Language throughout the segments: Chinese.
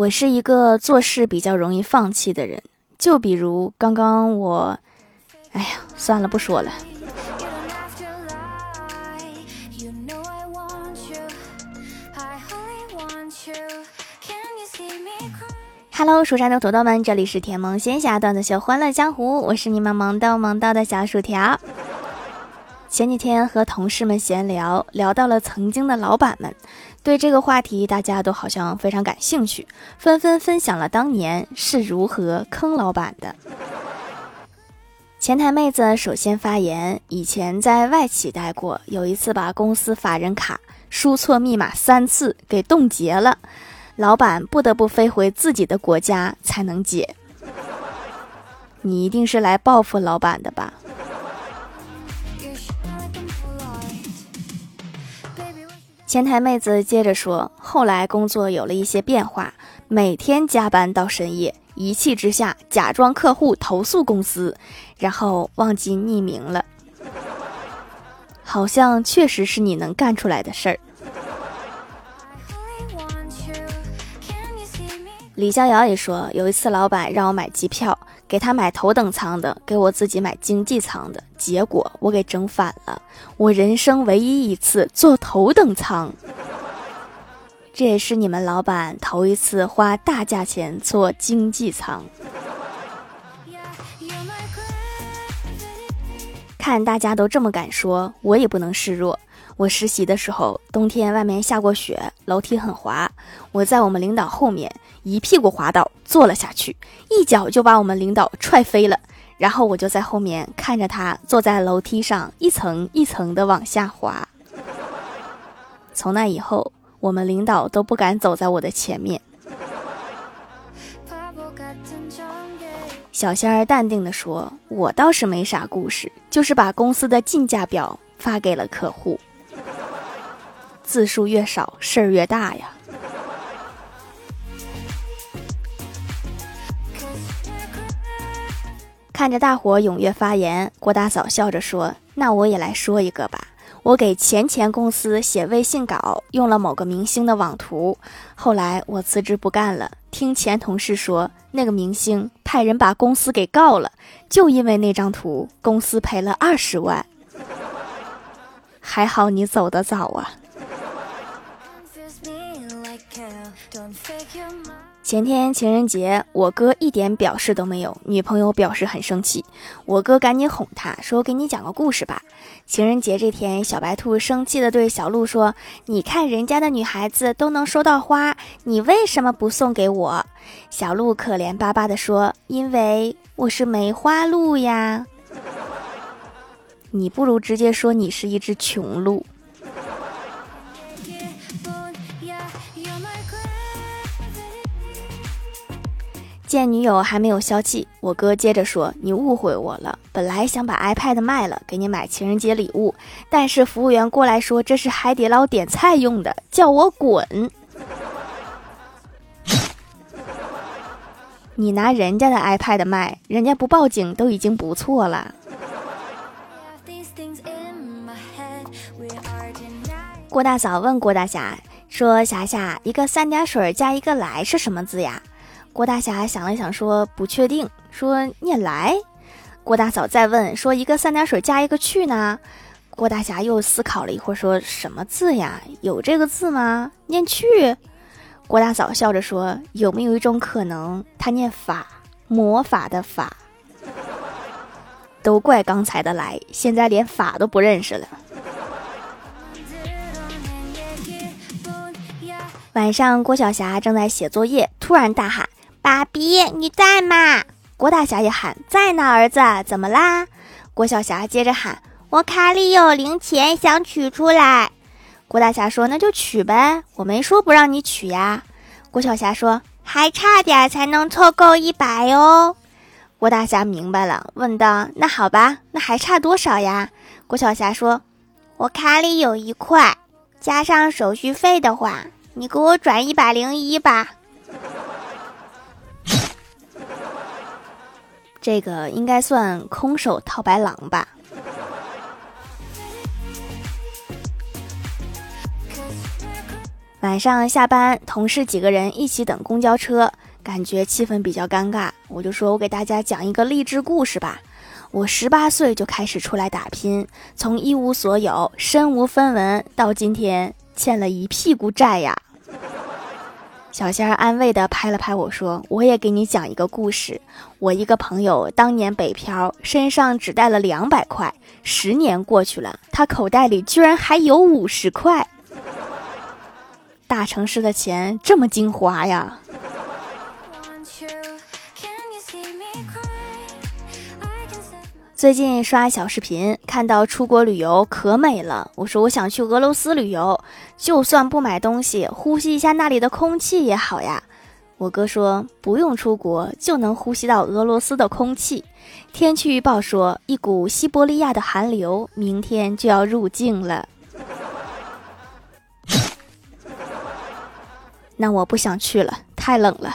我是一个做事比较容易放弃的人，就比如刚刚我，哎呀，算了，不说了。Hello，蜀山的土豆们，这里是甜萌仙侠段子秀《欢乐江湖》，我是你们萌逗萌逗的小薯条。前几天和同事们闲聊，聊到了曾经的老板们。对这个话题，大家都好像非常感兴趣，纷纷分享了当年是如何坑老板的。前台妹子首先发言：以前在外企待过，有一次把公司法人卡输错密码三次给冻结了，老板不得不飞回自己的国家才能解。你一定是来报复老板的吧？前台妹子接着说：“后来工作有了一些变化，每天加班到深夜，一气之下假装客户投诉公司，然后忘记匿名了。好像确实是你能干出来的事儿。”李逍遥也说：“有一次老板让我买机票。”给他买头等舱的，给我自己买经济舱的，结果我给整反了。我人生唯一一次坐头等舱，这也是你们老板头一次花大价钱坐经济舱。看大家都这么敢说，我也不能示弱。我实习的时候，冬天外面下过雪，楼梯很滑，我在我们领导后面一屁股滑倒，坐了下去，一脚就把我们领导踹飞了。然后我就在后面看着他坐在楼梯上一层一层的往下滑。从那以后，我们领导都不敢走在我的前面。小仙儿淡定地说：“我倒是没啥故事，就是把公司的进价表发给了客户。”字数越少，事儿越大呀！看着大伙踊跃发言，郭大嫂笑着说：“那我也来说一个吧。我给前前公司写微信稿，用了某个明星的网图。后来我辞职不干了，听前同事说，那个明星派人把公司给告了，就因为那张图，公司赔了二十万。还好你走得早啊！”前天情人节，我哥一点表示都没有，女朋友表示很生气，我哥赶紧哄她说：“给你讲个故事吧。”情人节这天，小白兔生气地对小鹿说：“你看人家的女孩子都能收到花，你为什么不送给我？”小鹿可怜巴巴地说：“因为我是梅花鹿呀。”你不如直接说你是一只穷鹿。见女友还没有消气，我哥接着说：“你误会我了，本来想把 iPad 卖了，给你买情人节礼物，但是服务员过来说这是海底捞点菜用的，叫我滚。你拿人家的 iPad 卖，人家不报警都已经不错了。”郭大嫂问郭大侠说：“霞霞，一个三点水加一个来是什么字呀？”郭大侠想了想，说：“不确定。”说：“念来。”郭大嫂再问说：“一个三点水加一个去呢？”郭大侠又思考了一会儿，说：“什么字呀？有这个字吗？念去。”郭大嫂笑着说：“有没有一种可能，他念法，魔法的法？都怪刚才的来，现在连法都不认识了。”晚上，郭晓霞正在写作业，突然大喊。爸比，你在吗？郭大侠也喊在呢。儿子，怎么啦？郭小霞接着喊：“我卡里有零钱，想取出来。”郭大侠说：“那就取呗，我没说不让你取呀。”郭小霞说：“还差点才能凑够一百哦。”郭大侠明白了，问道：“那好吧，那还差多少呀？”郭小霞说：“我卡里有一块，加上手续费的话，你给我转一百零一吧。”这个应该算空手套白狼吧。晚上下班，同事几个人一起等公交车，感觉气氛比较尴尬。我就说，我给大家讲一个励志故事吧。我十八岁就开始出来打拼，从一无所有、身无分文，到今天欠了一屁股债呀。小仙儿安慰的拍了拍我说：“我也给你讲一个故事。我一个朋友当年北漂，身上只带了两百块，十年过去了，他口袋里居然还有五十块。”大城市的钱这么精华呀！最近刷小视频，看到出国旅游可美了。我说我想去俄罗斯旅游，就算不买东西，呼吸一下那里的空气也好呀。我哥说不用出国就能呼吸到俄罗斯的空气。天气预报说一股西伯利亚的寒流明天就要入境了。那我不想去了，太冷了。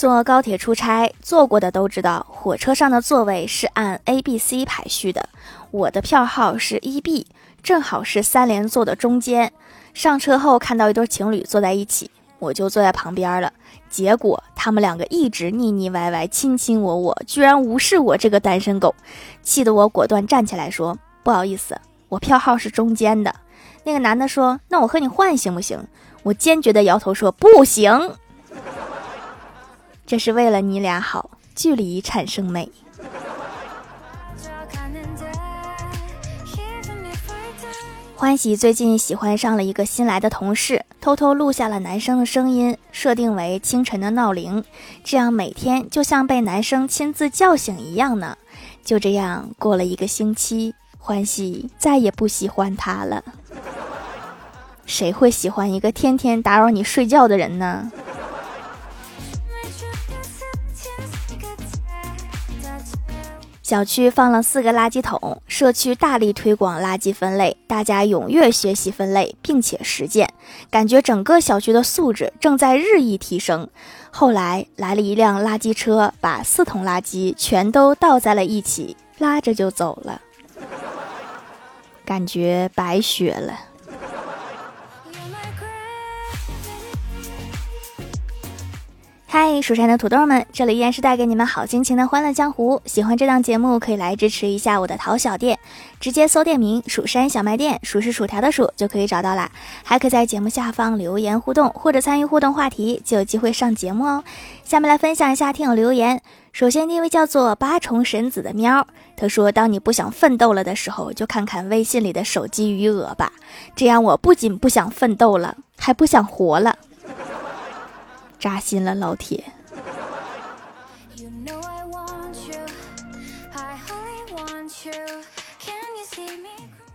坐高铁出差，坐过的都知道，火车上的座位是按 A、B、C 排序的。我的票号是一 B，正好是三连座的中间。上车后看到一对情侣坐在一起，我就坐在旁边了。结果他们两个一直腻腻歪歪、卿卿我我，居然无视我这个单身狗，气得我果断站起来说：“不好意思。”我票号是中间的，那个男的说：“那我和你换行不行？”我坚决的摇头说：“不行。”这是为了你俩好，距离产生美。欢喜最近喜欢上了一个新来的同事，偷偷录下了男生的声音，设定为清晨的闹铃，这样每天就像被男生亲自叫醒一样呢。就这样过了一个星期。欢喜再也不喜欢他了。谁会喜欢一个天天打扰你睡觉的人呢？小区放了四个垃圾桶，社区大力推广垃圾分类，大家踊跃学习分类，并且实践，感觉整个小区的素质正在日益提升。后来来了一辆垃圾车，把四桶垃圾全都倒在了一起，拉着就走了。感觉白学了。嗨，蜀山的土豆们，这里依然是带给你们好心情的欢乐江湖。喜欢这档节目，可以来支持一下我的淘小店，直接搜店名“蜀山小卖店”，数是薯条的数就可以找到啦。还可以在节目下方留言互动，或者参与互动话题，就有机会上节目哦。下面来分享一下听友留言。首先，第一位叫做八重神子的喵，他说：“当你不想奋斗了的时候，就看看微信里的手机余额吧，这样我不仅不想奋斗了，还不想活了。”扎心了，老铁。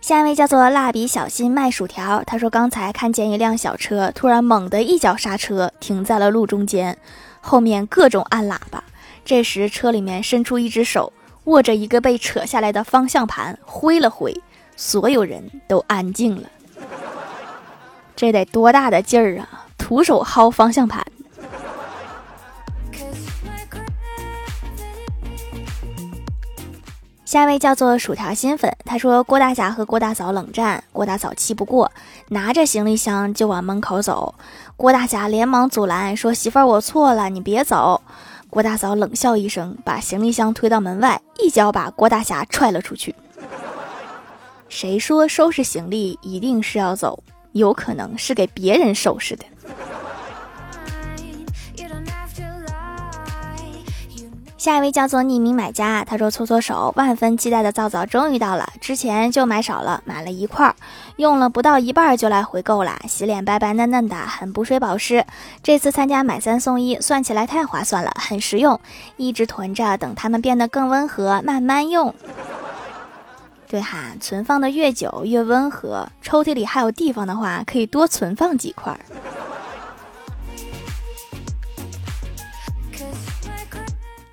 下一位叫做蜡笔小新卖薯条，他说刚才看见一辆小车突然猛地一脚刹车，停在了路中间，后面各种按喇叭。这时车里面伸出一只手，握着一个被扯下来的方向盘，挥了挥，所有人都安静了。这得多大的劲儿啊！徒手薅方向盘。下一位叫做薯条新粉，他说郭大侠和郭大嫂冷战，郭大嫂气不过，拿着行李箱就往门口走。郭大侠连忙阻拦，说：“媳妇儿，我错了，你别走。”郭大嫂冷笑一声，把行李箱推到门外，一脚把郭大侠踹了出去。谁说收拾行李一定是要走？有可能是给别人收拾的。下一位叫做匿名买家，他说搓搓手，万分期待的皂皂终于到了，之前就买少了，买了一块儿，用了不到一半就来回购了，洗脸白白嫩嫩的，很补水保湿。这次参加买三送一，算起来太划算了，很实用，一直囤着，等它们变得更温和，慢慢用。对哈，存放的越久越温和，抽屉里还有地方的话，可以多存放几块。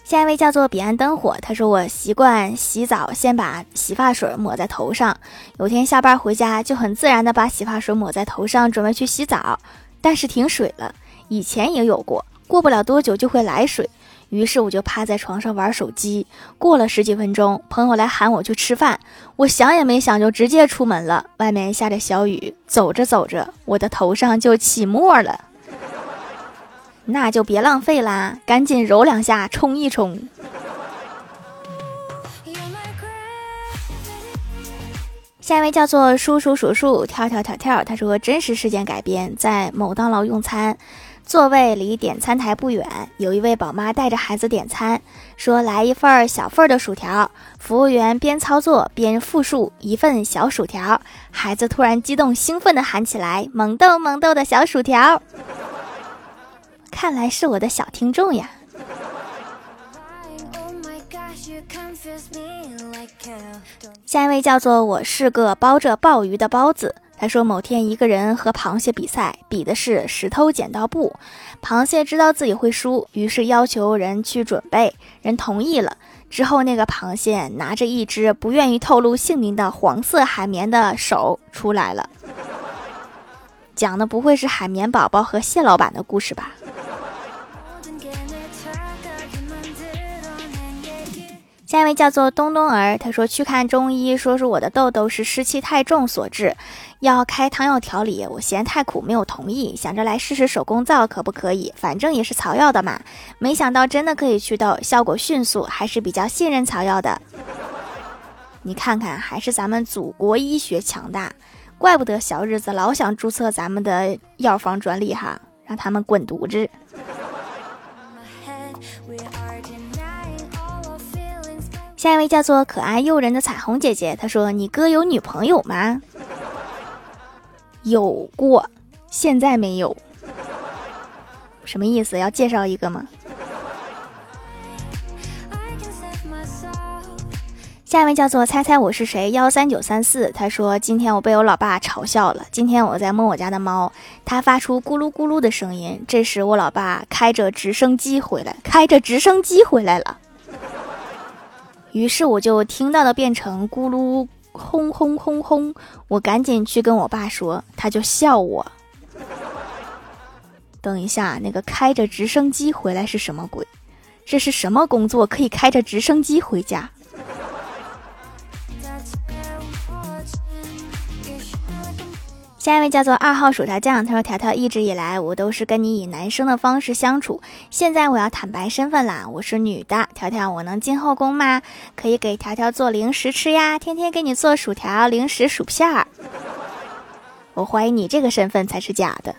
下一位叫做彼岸灯火，他说我习惯洗澡先把洗发水抹在头上，有天下班回家就很自然的把洗发水抹在头上，准备去洗澡，但是停水了。以前也有过，过不了多久就会来水，于是我就趴在床上玩手机。过了十几分钟，朋友来喊我去吃饭，我想也没想就直接出门了。外面下着小雨，走着走着，我的头上就起沫了。那就别浪费啦，赶紧揉两下，冲一冲。下一位叫做叔叔数数跳跳跳跳，他说真实事件改编，在某当劳用餐，座位离点餐台不远，有一位宝妈带着孩子点餐，说来一份小份的薯条，服务员边操作边复述一份小薯条，孩子突然激动兴奋地喊起来：“萌豆萌豆的小薯条！”看来是我的小听众呀。下一位叫做我是个包着鲍鱼的包子。他说某天一个人和螃蟹比赛，比的是石头剪刀布。螃蟹知道自己会输，于是要求人去准备，人同意了。之后那个螃蟹拿着一只不愿意透露姓名的黄色海绵的手出来了。讲的不会是海绵宝宝和蟹老板的故事吧？下一位叫做东东儿，他说去看中医，说是我的痘痘是湿气太重所致，要开汤药调理。我嫌太苦，没有同意，想着来试试手工皂可不可以，反正也是草药的嘛。没想到真的可以祛痘，效果迅速，还是比较信任草药的。你看看，还是咱们祖国医学强大，怪不得小日子老想注册咱们的药房专利哈，让他们滚犊子。下一位叫做可爱诱人的彩虹姐姐，她说：“你哥有女朋友吗？”有过，现在没有。什么意思？要介绍一个吗？下一位叫做猜猜我是谁幺三九三四，他说：“今天我被我老爸嘲笑了。今天我在摸我家的猫，它发出咕噜咕噜的声音。这时我老爸开着直升机回来，开着直升机回来了。”于是我就听到了变成咕噜轰轰轰轰，我赶紧去跟我爸说，他就笑我。等一下，那个开着直升机回来是什么鬼？这是什么工作可以开着直升机回家？下一位叫做二号薯条酱，他说：“条条一直以来我都是跟你以男生的方式相处，现在我要坦白身份啦，我是女的。条条，我能进后宫吗？可以给条条做零食吃呀，天天给你做薯条、零食、薯片儿。我怀疑你这个身份才是假的。”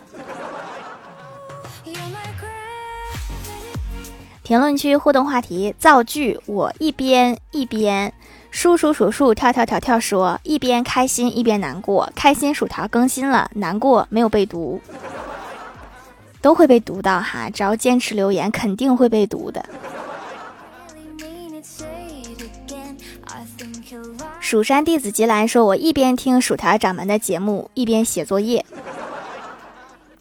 评论区互动话题造句：我一边一边。数数数数，跳跳跳跳说，一边开心一边难过。开心薯条更新了，难过没有被读，都会被读到哈。只要坚持留言，肯定会被读的。蜀山弟子吉兰说：“我一边听薯条掌门的节目，一边写作业，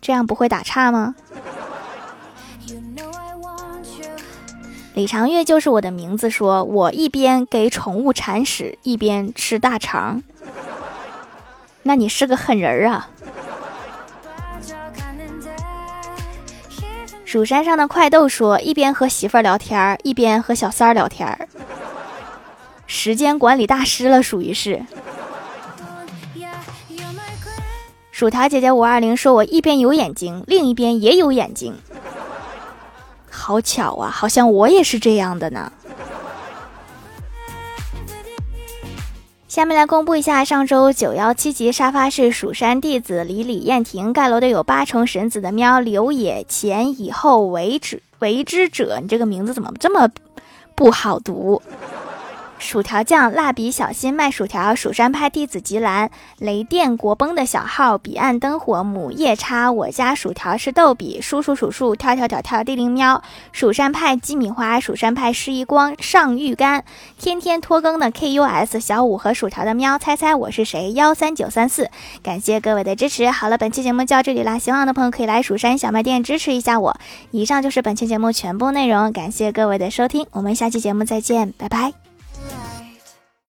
这样不会打岔吗？”李长月就是我的名字，说我一边给宠物铲屎，一边吃大肠。那你是个狠人啊！蜀山上的快豆说，一边和媳妇儿聊天，一边和小三儿聊天，时间管理大师了，属于是。薯条姐姐五二零说，我一边有眼睛，另一边也有眼睛。好巧啊，好像我也是这样的呢。下面来公布一下上周九幺七级沙发是蜀山弟子李李燕婷盖楼的有八重神子的喵刘野前以后为止为之者，你这个名字怎么这么不好读？薯条酱、蜡笔小新卖薯条、蜀山派弟子吉兰、雷电国崩的小号、彼岸灯火、母夜叉、我家薯条是逗比、叔叔数数、跳跳跳跳、地灵喵、蜀山派鸡米花、蜀山派失忆光、上玉干、天天拖更的 KUS 小五和薯条的喵，猜猜我是谁？幺三九三四，感谢各位的支持。好了，本期节目就到这里啦，希望的朋友可以来蜀山小卖店支持一下我。以上就是本期节目全部内容，感谢各位的收听，我们下期节目再见，拜拜。